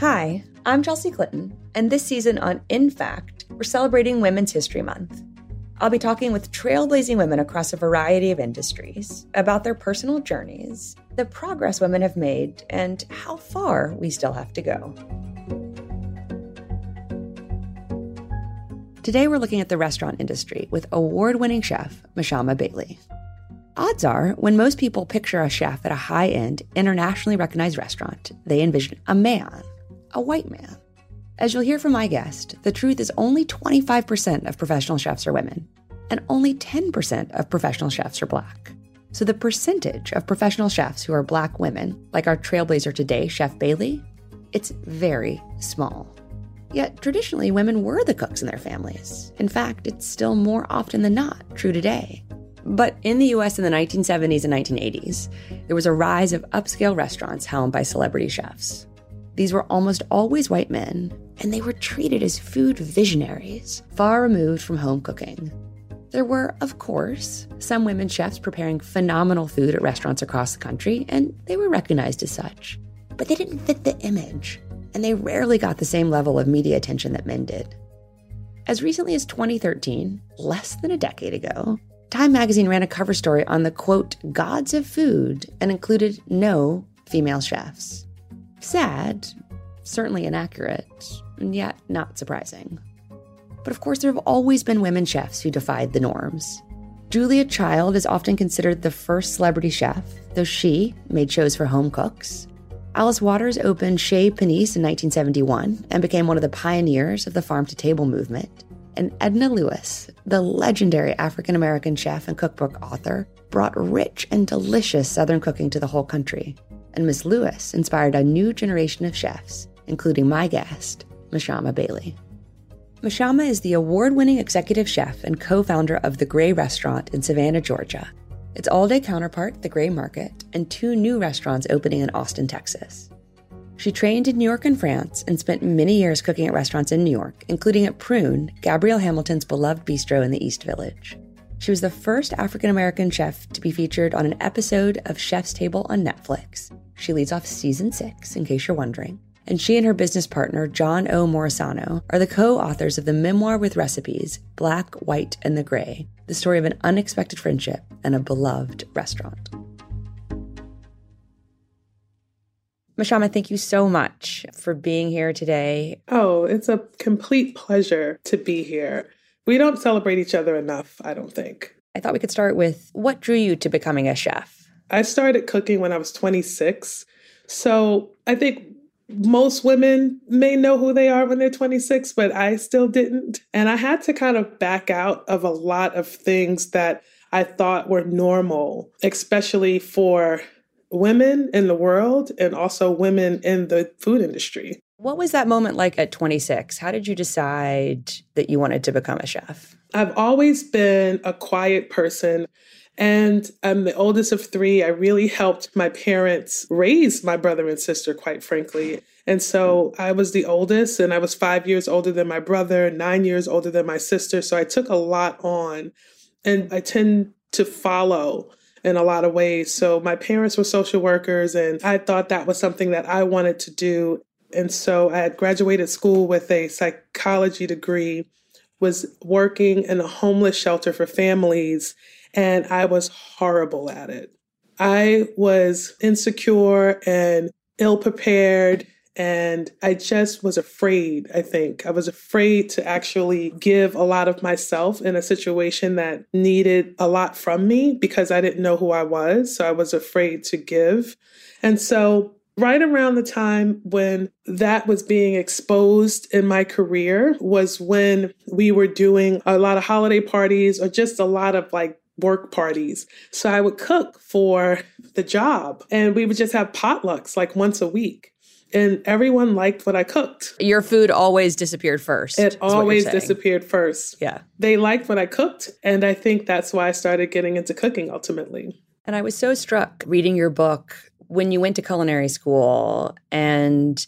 Hi, I'm Chelsea Clinton, and this season on In Fact, we're celebrating Women's History Month. I'll be talking with trailblazing women across a variety of industries about their personal journeys, the progress women have made, and how far we still have to go. Today, we're looking at the restaurant industry with award winning chef Mashama Bailey. Odds are, when most people picture a chef at a high end, internationally recognized restaurant, they envision a man, a white man. As you'll hear from my guest, the truth is only 25% of professional chefs are women, and only 10% of professional chefs are black. So the percentage of professional chefs who are black women, like our trailblazer today, Chef Bailey, it's very small. Yet traditionally, women were the cooks in their families. In fact, it's still more often than not true today. But in the US in the 1970s and 1980s, there was a rise of upscale restaurants helmed by celebrity chefs. These were almost always white men, and they were treated as food visionaries, far removed from home cooking. There were, of course, some women chefs preparing phenomenal food at restaurants across the country, and they were recognized as such. But they didn't fit the image, and they rarely got the same level of media attention that men did. As recently as 2013, less than a decade ago, Time magazine ran a cover story on the quote, gods of food, and included no female chefs. Sad, certainly inaccurate, and yet not surprising. But of course, there have always been women chefs who defied the norms. Julia Child is often considered the first celebrity chef, though she made shows for home cooks. Alice Waters opened Chez Panisse in 1971 and became one of the pioneers of the farm to table movement. And Edna Lewis, the legendary African American chef and cookbook author, brought rich and delicious Southern cooking to the whole country. And Miss Lewis inspired a new generation of chefs, including my guest, Mashama Bailey. Mashama is the award winning executive chef and co founder of The Gray Restaurant in Savannah, Georgia. Its all day counterpart, The Gray Market, and two new restaurants opening in Austin, Texas. She trained in New York and France and spent many years cooking at restaurants in New York, including at Prune, Gabrielle Hamilton's beloved bistro in the East Village. She was the first African American chef to be featured on an episode of Chef's Table on Netflix. She leads off season six, in case you're wondering. And she and her business partner, John O. Morisano, are the co authors of the memoir with recipes, Black, White, and the Gray, the story of an unexpected friendship and a beloved restaurant. Mashama, thank you so much for being here today. Oh, it's a complete pleasure to be here. We don't celebrate each other enough, I don't think. I thought we could start with what drew you to becoming a chef? I started cooking when I was 26. So I think most women may know who they are when they're 26, but I still didn't. And I had to kind of back out of a lot of things that I thought were normal, especially for women in the world and also women in the food industry. What was that moment like at 26? How did you decide that you wanted to become a chef? I've always been a quiet person. And I'm the oldest of three. I really helped my parents raise my brother and sister, quite frankly. And so I was the oldest, and I was five years older than my brother, nine years older than my sister. So I took a lot on, and I tend to follow in a lot of ways. So my parents were social workers, and I thought that was something that I wanted to do. And so I had graduated school with a psychology degree, was working in a homeless shelter for families, and I was horrible at it. I was insecure and ill prepared and I just was afraid, I think. I was afraid to actually give a lot of myself in a situation that needed a lot from me because I didn't know who I was. So I was afraid to give. And so right around the time when that was being exposed in my career was when we were doing a lot of holiday parties or just a lot of like work parties. So I would cook for the job and we would just have potlucks like once a week and everyone liked what I cooked. Your food always disappeared first. It always disappeared first. Yeah. They liked what I cooked. And I think that's why I started getting into cooking ultimately. And I was so struck reading your book when you went to culinary school and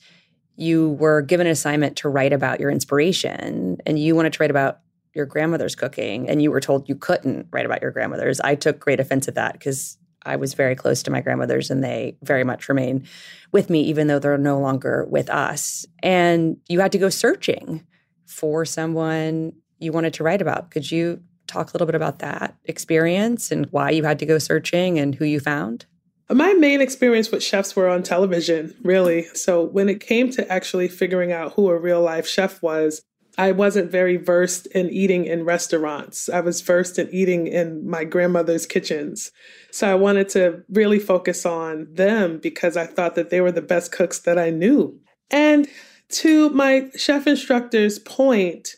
you were given an assignment to write about your inspiration and you wanted to write about your grandmother's cooking and you were told you couldn't write about your grandmother's. I took great offense at that because I was very close to my grandmothers and they very much remain with me, even though they're no longer with us. And you had to go searching for someone you wanted to write about. Could you talk a little bit about that experience and why you had to go searching and who you found? My main experience with chefs were on television, really. So when it came to actually figuring out who a real life chef was, I wasn't very versed in eating in restaurants. I was versed in eating in my grandmother's kitchens. So I wanted to really focus on them because I thought that they were the best cooks that I knew. And to my chef instructor's point,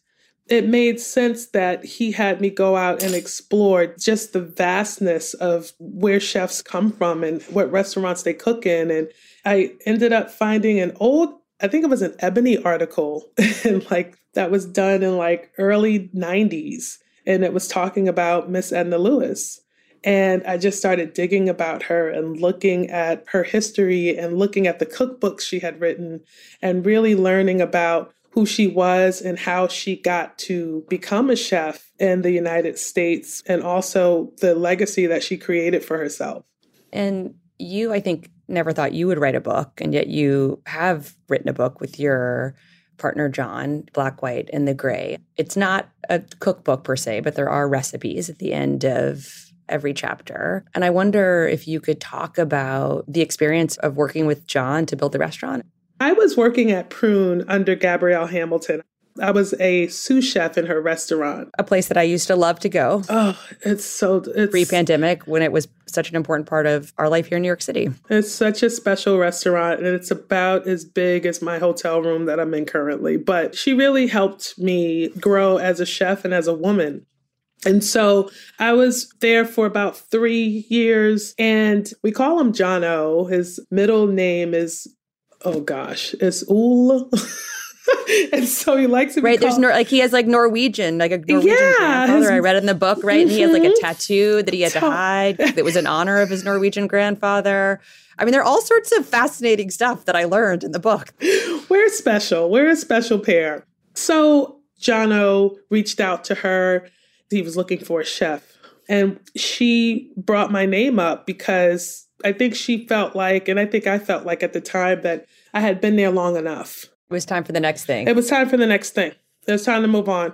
it made sense that he had me go out and explore just the vastness of where chefs come from and what restaurants they cook in. And I ended up finding an old I think it was an Ebony article, and like that was done in like early 90s, and it was talking about Miss Edna Lewis. And I just started digging about her and looking at her history and looking at the cookbooks she had written and really learning about who she was and how she got to become a chef in the United States and also the legacy that she created for herself. And you, I think, never thought you would write a book, and yet you have written a book with your partner John, Black, White, and the Gray. It's not a cookbook per se, but there are recipes at the end of every chapter. And I wonder if you could talk about the experience of working with John to build the restaurant. I was working at Prune under Gabrielle Hamilton. I was a sous chef in her restaurant. A place that I used to love to go. Oh, it's so it's pre-pandemic when it was such an important part of our life here in New York City. It's such a special restaurant and it's about as big as my hotel room that I'm in currently. But she really helped me grow as a chef and as a woman. And so I was there for about three years, and we call him John O. His middle name is, oh gosh, it's Ul. and so he likes to right. Called- there's like he has like Norwegian, like a Norwegian Yeah, grandfather. his- I read in the book, right? And he has like a Mhm. tattoo that he had to hide that was in honor of his Norwegian grandfather. I mean, there are all sorts of fascinating stuff that I learned in the book. We're special. We're a special pair. So Jono reached out to her. He was looking for a chef. And she brought my name up because I think she felt like, and I think I felt like at the time that I had been there long enough. It was time for the next thing. It was time for the next thing. It was time to move on.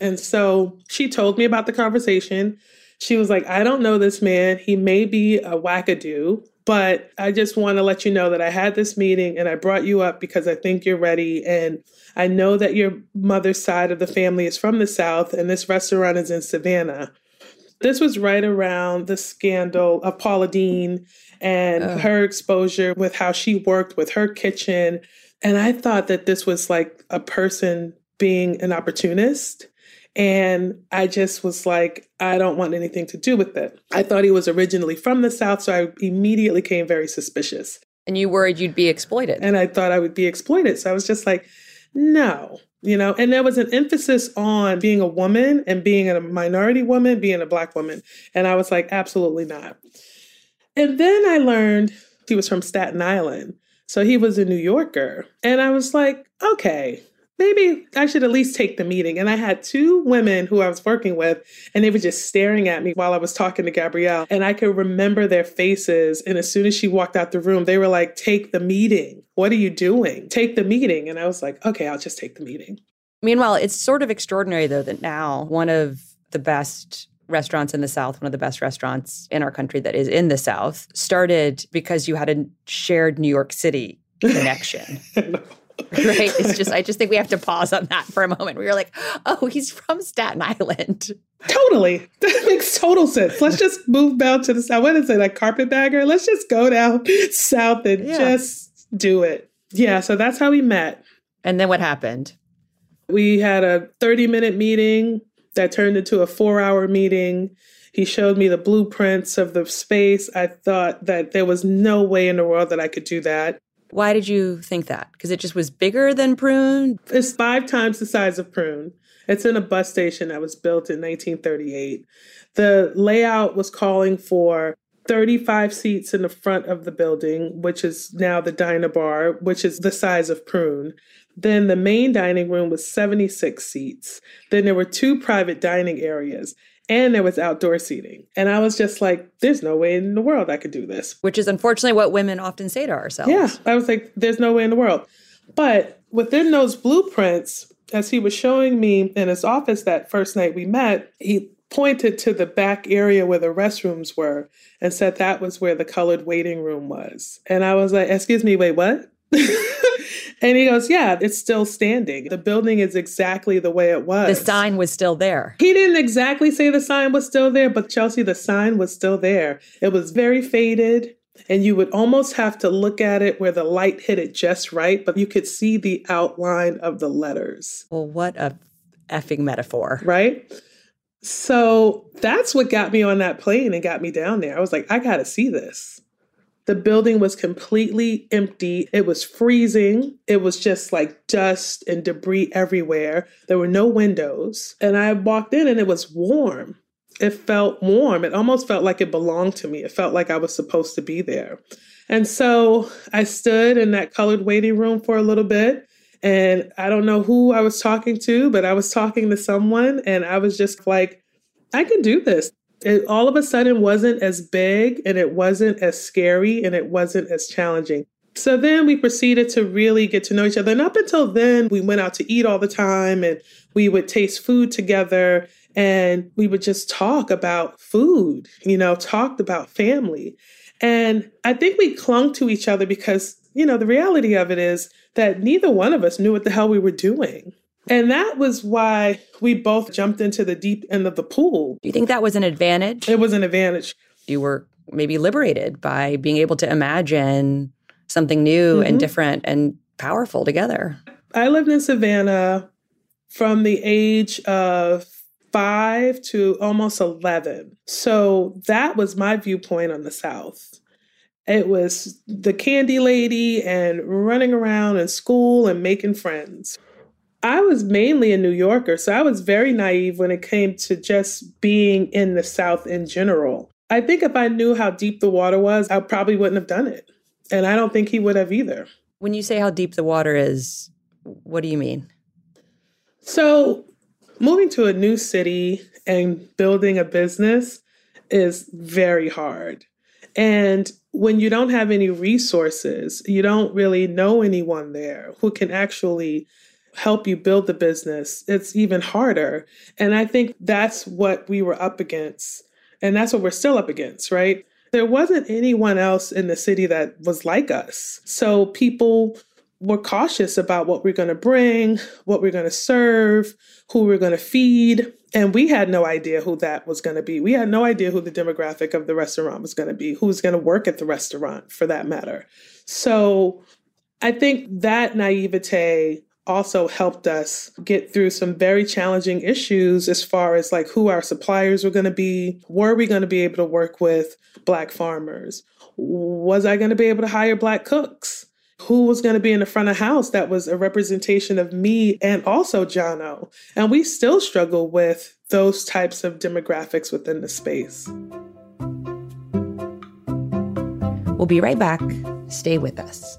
And so she told me about the conversation. She was like, I don't know this man. He may be a wackadoo, but I just want to let you know that I had this meeting and I brought you up because I think you're ready. And I know that your mother's side of the family is from the South and this restaurant is in Savannah. This was right around the scandal of Paula Deen and Ugh. her exposure with how she worked with her kitchen. And I thought that this was like a person being an opportunist. And I just was like, I don't want anything to do with it. I thought he was originally from the South, so I immediately came very suspicious. and you worried you'd be exploited. And I thought I would be exploited. So I was just like, no, you know, and there was an emphasis on being a woman and being a minority woman, being a black woman. And I was like, absolutely not. And then I learned he was from Staten Island. So he was a New Yorker. And I was like, okay, maybe I should at least take the meeting. And I had two women who I was working with, and they were just staring at me while I was talking to Gabrielle. And I could remember their faces. And as soon as she walked out the room, they were like, take the meeting. What are you doing? Take the meeting. And I was like, okay, I'll just take the meeting. Meanwhile, it's sort of extraordinary though that now one of the best restaurants in the South, one of the best restaurants in our country that is in the South, started because you had a shared New York City connection. right? It's just I just think we have to pause on that for a moment. We were like, oh, he's from Staten Island. Totally. That makes total sense. Let's just move down to the south. What is it, like carpetbagger? Let's just go down south and Yeah. just do it. Yeah, so that's how we met. And then what happened? We had a 30 minute meeting that turned into a four hour meeting. He showed me the blueprints of the space. I thought that there was no way in the world that I could do that. Why did you think that? Because it just was bigger than Prune? It's five times the size of Prune. It's in a bus station that was built in 1938. The layout was calling for 35 seats in the front of the building, which is now the diner bar, which is the size of Prune. Then the main dining room was 76 seats. Then there were two private dining areas and there was outdoor seating. And I was just like, there's no way in the world I could do this. Which is unfortunately what women often say to ourselves. Yeah, I was like, there's no way in the world. But within those blueprints, as he was showing me in his office that first night we met, he pointed to the back area where the restrooms were and said that was where the colored waiting room was. And I was like, excuse me, wait, what? and he goes, yeah, it's still standing. The building is exactly the way it was. The sign was still there. He didn't exactly say the sign was still there, but Chelsea, the sign was still there. It was very faded, and you would almost have to look at it where the light hit it just right, but you could see the outline of the letters. Well, what a effing metaphor. Right? So that's what got me on that plane and got me down there. I was like, I got to see this. The building was completely empty. It was freezing. It was just like dust and debris everywhere. There were no windows. And I walked in and it was warm. It felt warm. It almost felt like it belonged to me. It felt like I was supposed to be there. And so I stood in that colored waiting room for a little bit. And I don't know who I was talking to, but I was talking to someone and I was just like, I can do this. It all of a sudden wasn't as big and it wasn't as scary and it wasn't as challenging. So then we proceeded to really get to know each other. And up until then, we went out to eat all the time and we would taste food together and we would just talk about food, you know, talked about family. And I think we clung to each other because, you know, the reality of it is that neither one of us knew what the hell we were doing. And that was why we both jumped into the deep end of the pool. Do you think that was an advantage? It was an advantage. You were maybe liberated by being able to imagine something new and Mhm. different and powerful together. I lived in Savannah from the age of five to almost 11. So that was my viewpoint on the South. It was the candy lady and running around in school and making friends. I was mainly a New Yorker, so I was very naive when it came to just being in the South in general. I think if I knew how deep the water was, I probably wouldn't have done it. And I don't think he would have either. When you say how deep the water is, what do you mean? So, moving to a new city and building a business is very hard. And when you don't have any resources, you don't really know anyone there who can actually help you build the business, it's even harder. And I think that's what we were up against. And that's what we're still up against, right? There wasn't anyone else in the city that was like us. So people were cautious about what we're going to bring, what we're going to serve, who we're going to feed. And we had no idea who that was going to be. We had no idea who the demographic of the restaurant was going to be, who was going to work at the restaurant for that matter. So I think that naivete also helped us get through some very challenging issues as far as like who our suppliers were going to be. Were we going to be able to work with Black farmers? Was I going to be able to hire Black cooks? Who was going to be in the front of house that was a representation of me and also Jono? And we still struggle with those types of demographics within the space. We'll be right back. Stay with us.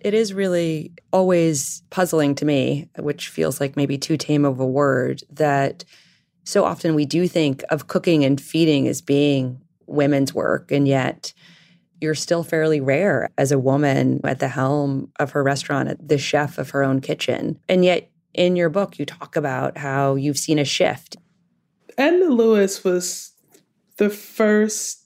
It is really always puzzling to me, which feels like maybe too tame of a word, that so often we do think of cooking and feeding as being women's work, and yet you're still fairly rare as a woman at the helm of her restaurant, the chef of her own kitchen. And yet, in your book, you talk about how you've seen a shift. Edna Lewis was the first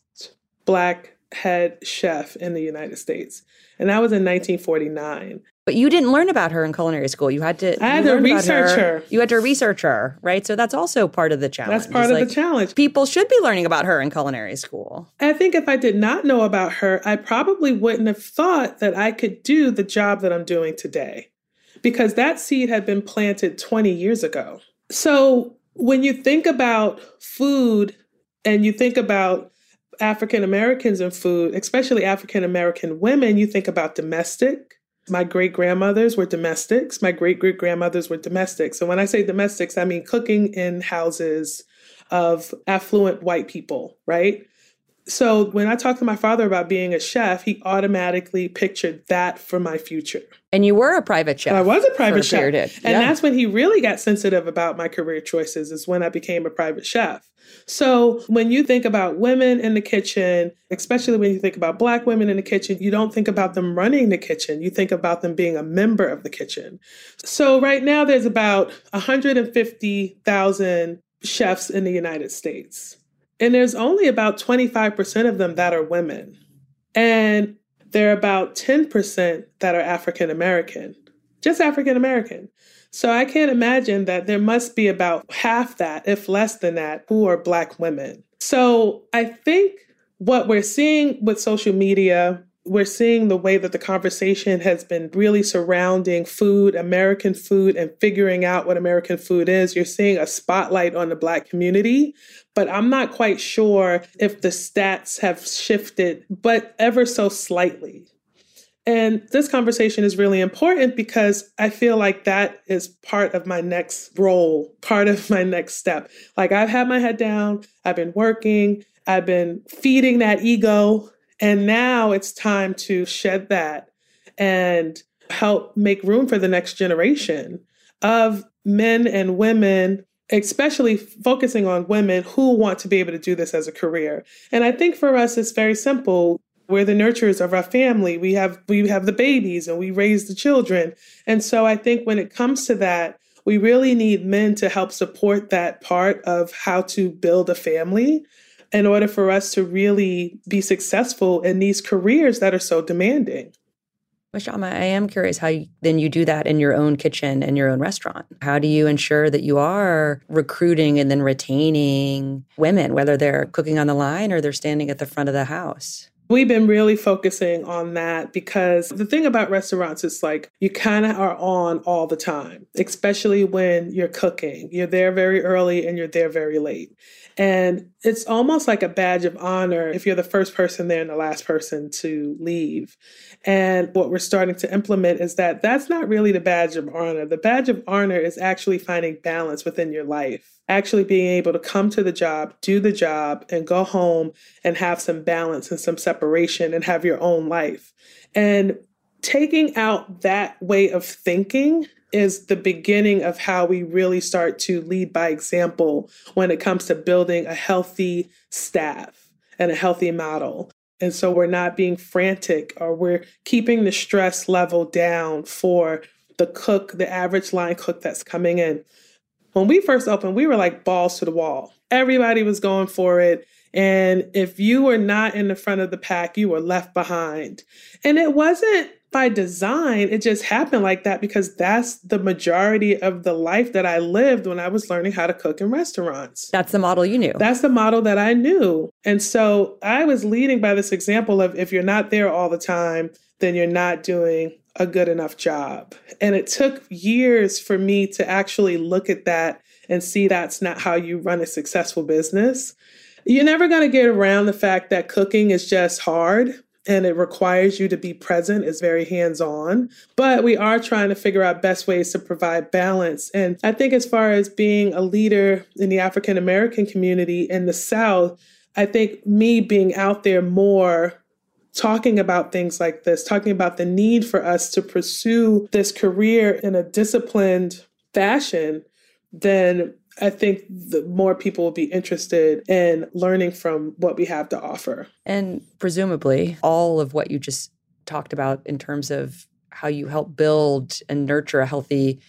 Black head chef in the United States, and that was in 1949. But you didn't learn about her in culinary school. You had to. I had to research her. her. You had to research her, right? So that's also part of the challenge. That's part It's of like, the challenge. People should be learning about her in culinary school. I think if I did not know about her, I probably wouldn't have thought that I could do the job that I'm doing today because that seed had been planted 20 years ago. So when you think about food and you think about African Americans and food, especially African American women, you think about domestic. My great grandmothers were domestics. My great great grandmothers were domestics. And when I say domestics, I mean cooking in houses of affluent white people, right? So when I talked to my father about being a chef, he automatically pictured that for my future. And you were a private chef. I was a private chef. period. And that's when he really got sensitive about my career choices, is when I became a private chef. So when you think about women in the kitchen, especially when you think about Black women in the kitchen, you don't think about them running the kitchen. You think about them being a member of the kitchen. So right now, there's about 150,000 chefs in the United States. And there's only about 25% of them that are women. And there are about 10% that are African American, just African American. So I can't imagine that there must be about half that, if less than that, who are Black women. So I think what we're seeing with social media, we're seeing the way that the conversation has been really surrounding food, American food, and figuring out what American food is. You're seeing a spotlight on the Black community, but I'm not quite sure if the stats have shifted, but ever so slightly. And this conversation is really important because I feel like that is part of my next role, part of my next step. Like I've had my head down, I've been working, I've been feeding that ego, and now it's time to shed that and help make room for the next generation of men and women especially focusing on women who want to be able to do this as a career. And I think for us it's very simple. We're the nurturers of our family. We have we have the babies and we raise the children. And so I think when it comes to that, we really need men to help support that part of how to build a family in order for us to really be successful in these careers that are so demanding. Mashama, I am curious how you, then you do that in your own kitchen and your own restaurant. How do you ensure that you are recruiting and then retaining women, whether they're cooking on the line or they're standing at the front of the house? We've been really focusing on that because the thing about restaurants is like you kind of are on all the time, especially when you're cooking. You're there very early and you're there very late. And it's almost like a badge of honor if you're the first person there and the last person to leave. And what we're starting to implement is that that's not really the badge of honor. The badge of honor is actually finding balance within your life, actually being able to come to the job, do the job, and go home and have some balance and some separation and have your own life. And taking out that way of thinking is the beginning of how we really start to lead by example when it comes to building a healthy staff and a healthy model. And so we're not being frantic or we're keeping the stress level down for the cook, the average line cook that's coming in. When we first opened, we were like balls to the wall. Everybody was going for it. And if you were not in the front of the pack, you were left behind. And it wasn't by design, it just happened like that because that's the majority of the life that I lived when I was learning how to cook in restaurants. That's the model you knew. That's the model that I knew. And so I was leading by this example of if you're not there all the time, then you're not doing a good enough job. And it took years for me to actually look at that and see that's not how you run a successful business. You're never going to get around the fact that cooking is just hard and it requires you to be present it's very hands-on but we are trying to figure out best ways to provide balance. And i think as far as being a leader in the african american community in the south i think me being out there more talking about things like this talking about the need for us to pursue this career in a disciplined fashion then I think the more people will be interested in learning from what we have to offer. And presumably, all of what you just talked about in terms of how you help build and nurture a healthy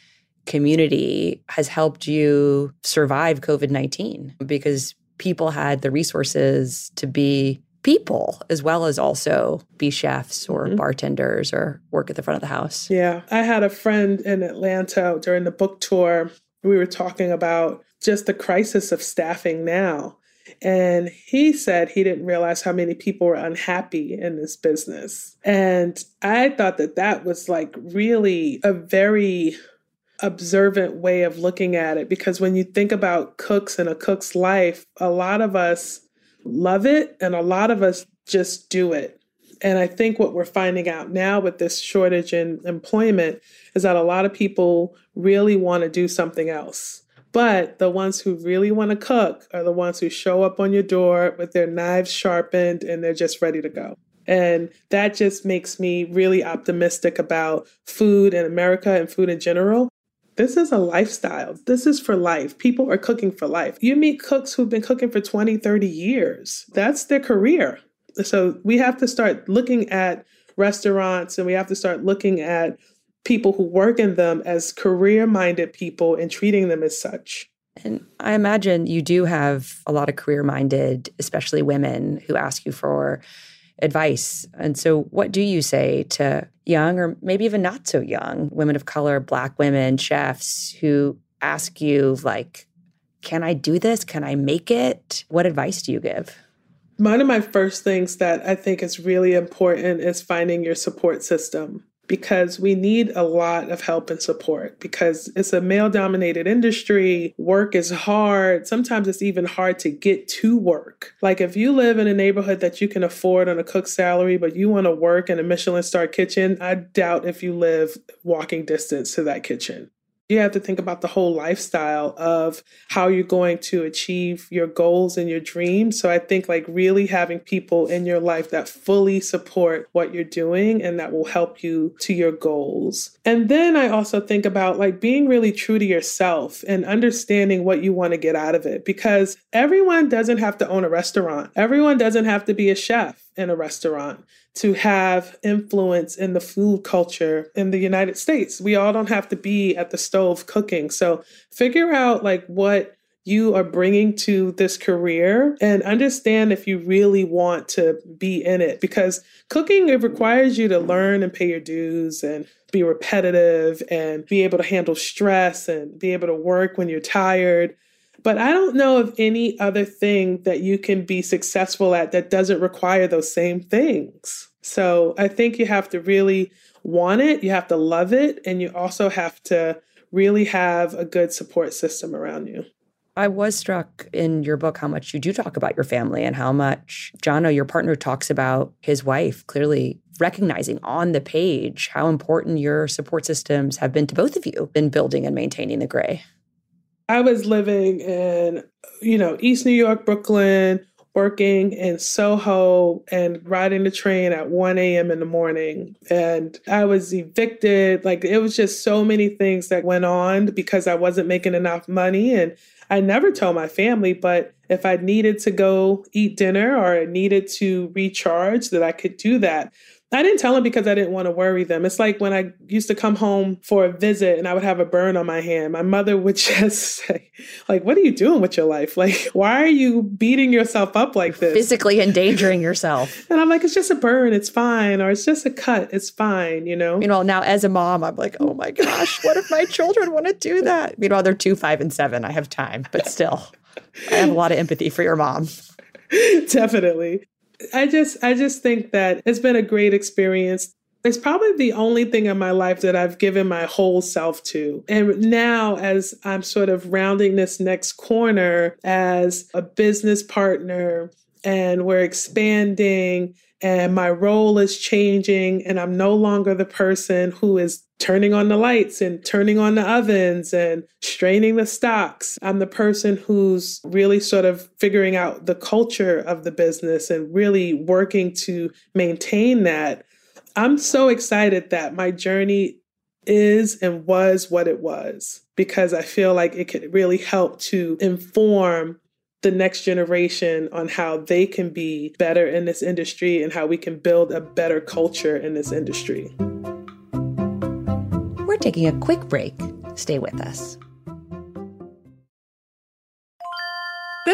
community has helped you survive COVID 19 because people had the resources to be people as well as also be chefs or mm-hmm. bartenders or work at the front of the house. Yeah. I had a friend in Atlanta during the book tour we were talking about just the crisis of staffing now. And he said he didn't realize how many people were unhappy in this business. And I thought that that was like really a very observant way of looking at it because when you think about cooks and a cook's life, a lot of us love it and a lot of us just do it. And I think what we're finding out now with this shortage in employment is that a lot of people really want to do something else. But the ones who really want to cook are the ones who show up on your door with their knives sharpened and they're just ready to go. And that just makes me really optimistic about food in America and food in general. This is a lifestyle. This is for life. People are cooking for life. You meet cooks who've been cooking for 20, 30 years. That's their career. So we have to start looking at restaurants and we have to start looking at people who work in them as career minded people and treating them as such. And I imagine you do have a lot of career minded, especially women, who ask you for advice. And so, what do you say to young or maybe even not so young women of color, Black women, chefs who ask you, like, can I do this? Can I make it? What advice do you give? One of my first things that I think is really important is finding your support system because we need a lot of help and support because it's a male dominated industry. Work is hard. Sometimes it's even hard to get to work. Like if you live in a neighborhood that you can afford on a cook salary, but you want to work in a Michelin star kitchen, I doubt if you live walking distance to that kitchen. You have to think about the whole lifestyle of how you're going to achieve your goals and your dreams. So I think like really having people in your life that fully support what you're doing and that will help you to your goals. And then I also think about like being really true to yourself and understanding what you want to get out of it because everyone doesn't have to own a restaurant. Everyone doesn't have to be a chef in a restaurant to have influence in the food culture in the United States. We all don't have to be at the stove cooking. So figure out like what you are bringing to this career and understand if you really want to be in it because cooking it requires you to learn and pay your dues and be repetitive and be able to handle stress and be able to work when you're tired but I don't know of any other thing that you can be successful at that doesn't require those same things. So I think you have to really want it, you have to love it, and you also have to really have a good support system around you. I was struck in your book how much you do talk about your family and how much Jono, your partner, talks about his wife, clearly recognizing on the page how important your support systems have been to both of you in building and maintaining the gray. I was living in, you know, East New York, Brooklyn, working in Soho and riding the train at 1 a.m. in the morning. And I was evicted. Like it was just so many things that went on because I wasn't making enough money. And I never told my family, but if I needed to go eat dinner or I needed to recharge, that I could do that. I didn't tell them because I didn't want to worry them. It's like when I used to come home for a visit and I would have a burn on my hand. My mother would just say, like, what are you doing with your life? Like, why are you beating yourself up like this? Physically endangering yourself. and I'm like, it's just a burn, it's fine. Or it's just a cut, it's fine, you know? You know, now as a mom, I'm like, oh my gosh, what if my children want to do that? Meanwhile, they're two, five, and seven. I have time, but still, I have a lot of empathy for your mom. Definitely. I just I just think that it's been a great experience. It's probably the only thing in my life that I've given my whole self to. And now, as I'm sort of rounding this next corner as a business partner, and we're expanding and my role is changing and i'm no longer the person who is turning on the lights and turning on the ovens and straining the stocks. I'm the person who's really sort of figuring out the culture of the business and really working to maintain that. I'm so excited that my journey is and was what it was because i feel like it could really help to inform the next generation on how they can be better in this industry and how we can build a better culture in this industry. We're taking a quick break. Stay with us.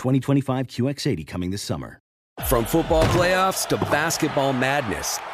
2025 QX80 coming this summer. From football playoffs to basketball madness,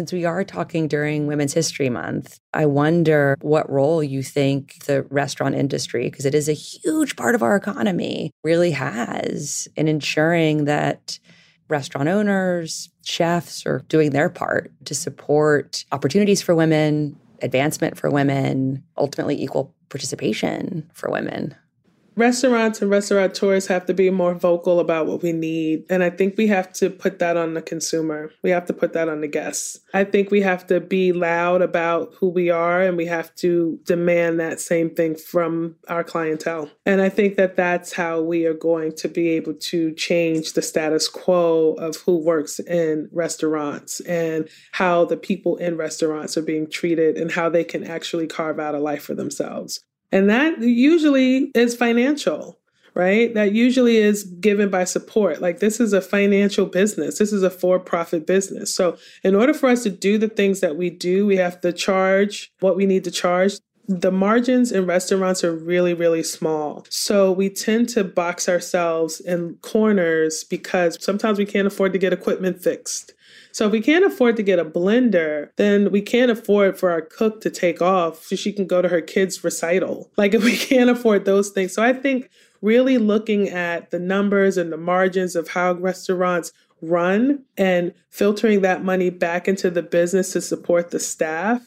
Since we are talking during Women's History Month, I wonder what role you think the restaurant industry, because it is a huge part of our economy, really has in ensuring that restaurant owners, chefs are doing their part to support opportunities for women, advancement for women, ultimately equal participation for women. Restaurants and restaurateurs have to be more vocal about what we need. And I think we have to put that on the consumer. We have to put that on the guests. I think we have to be loud about who we are and we have to demand that same thing from our clientele. And I think that that's how we are going to be able to change the status quo of who works in restaurants and how the people in restaurants are being treated and how they can actually carve out a life for themselves. And that usually is financial, right? That usually is given by support. Like this is a financial business, this is a for profit business. So, in order for us to do the things that we do, we have to charge what we need to charge. The margins in restaurants are really, really small. So we tend to box ourselves in corners because sometimes we can't afford to get equipment fixed. So if we can't afford to get a blender, then we can't afford for our cook to take off so she can go to her kids' recital. Like if we can't afford those things. So I think really looking at the numbers and the margins of how restaurants run and filtering that money back into the business to support the staff,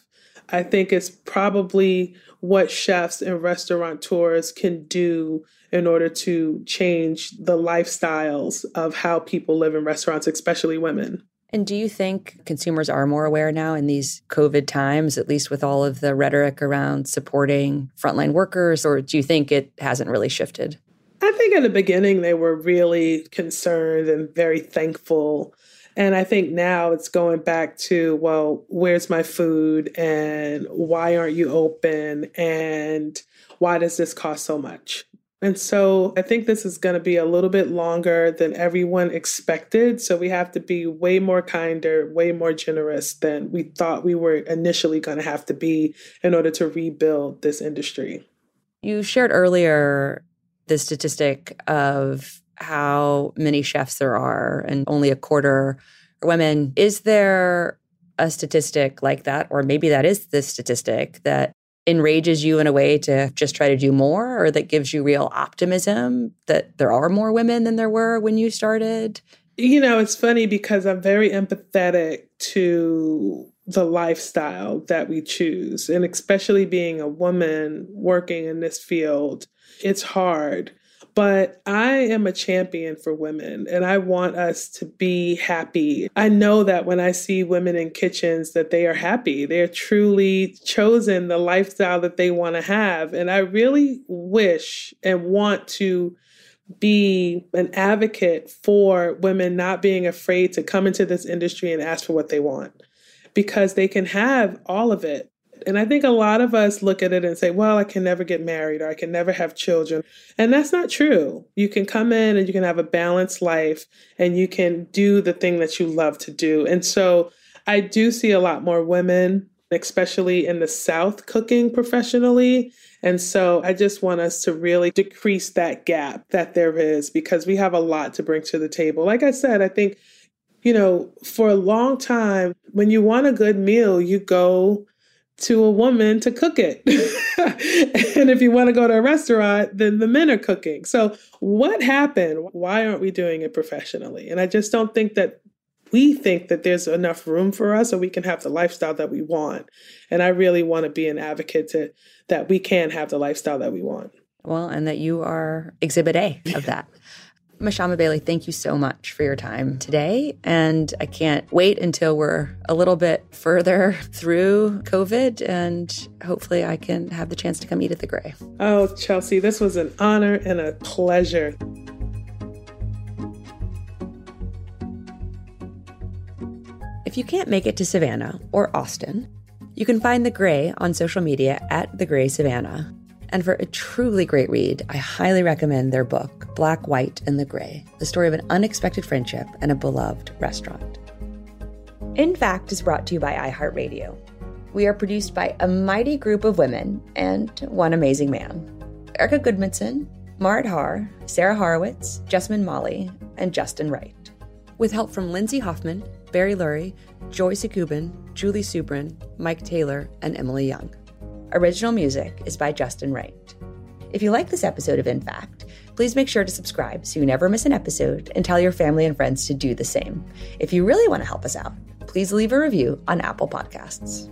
I think is probably what chefs and restaurateurs can do in order to change the lifestyles of how people live in restaurants, especially women. And do you think consumers are more aware now in these COVID times, at least with all of the rhetoric around supporting frontline workers, or do you think it hasn't really shifted? I think in the beginning they were really concerned and very thankful. And I think now it's going back to, well, where's my food and why aren't you open and why does this cost so much? And so I think this is going to be a little bit longer than everyone expected. So we have to be way more kinder, way more generous than we thought we were initially going to have to be in order to rebuild this industry. You shared earlier the statistic of how many chefs there are and only a quarter are women. Is there a statistic like that, or maybe that is the statistic that enrages you in a way to just try to do more or that gives you real optimism that there are more women than there were when you started? You know, it's funny because I'm very empathetic to the lifestyle that we choose, and especially being a woman working in this field, it's hard. But I am a champion for women and I want us to be happy. I know that when I see women in kitchens that they are happy. They're truly chosen the lifestyle that they want to have. And I really wish and want to be an advocate for women not being afraid to come into this industry and ask for what they want because they can have all of it and I think a lot of us look at it and say, well, I can never get married or I can never have children. And that's not true. You can come in and you can have a balanced life and you can do the thing that you love to do. And so I do see a lot more women, especially in the South, cooking professionally. And so I just want us to really decrease that gap that there is because we have a lot to bring to the table. Like I said, I think you know, for a long time, when you want a good meal, you go to a woman to cook it. and if you want to go to a restaurant, then the men are cooking. So, what happened? Why aren't we doing it professionally? And I just don't think that we think that there's enough room for us so we can have the lifestyle that we want. And I really want to be an advocate to that we can have the lifestyle that we want. Well, and that you are exhibit A of that. Mashama Bailey, thank you so much for your time today. And I can't wait until we're a little bit further through COVID and hopefully I can have the chance to come eat at the Grey. Oh, Chelsea, this was an honor and a pleasure. If you can't make it to Savannah or Austin, you can find The Grey on social media at The Grey Savannah. And for a truly great read, I highly recommend their book, Black, White, and the Grey The Story of an Unexpected Friendship and a Beloved Restaurant. In Fact is brought to you by iHeartRadio. We are produced by a mighty group of women and one amazing man Erica Goodmanson, Marit Har, Sarah Horowitz, Jessamine Molly, and Justin Wright. With help from Lindsay Hoffman, Barry Lurie, Joy Sakubin, Julie Subrin, Mike Taylor, and Emily Young. Original music is by Justin Wright. If you like this episode of In Fact, please make sure to subscribe so you never miss an episode and tell your family and friends to do the same. If you really want to help us out, please leave a review on Apple Podcasts.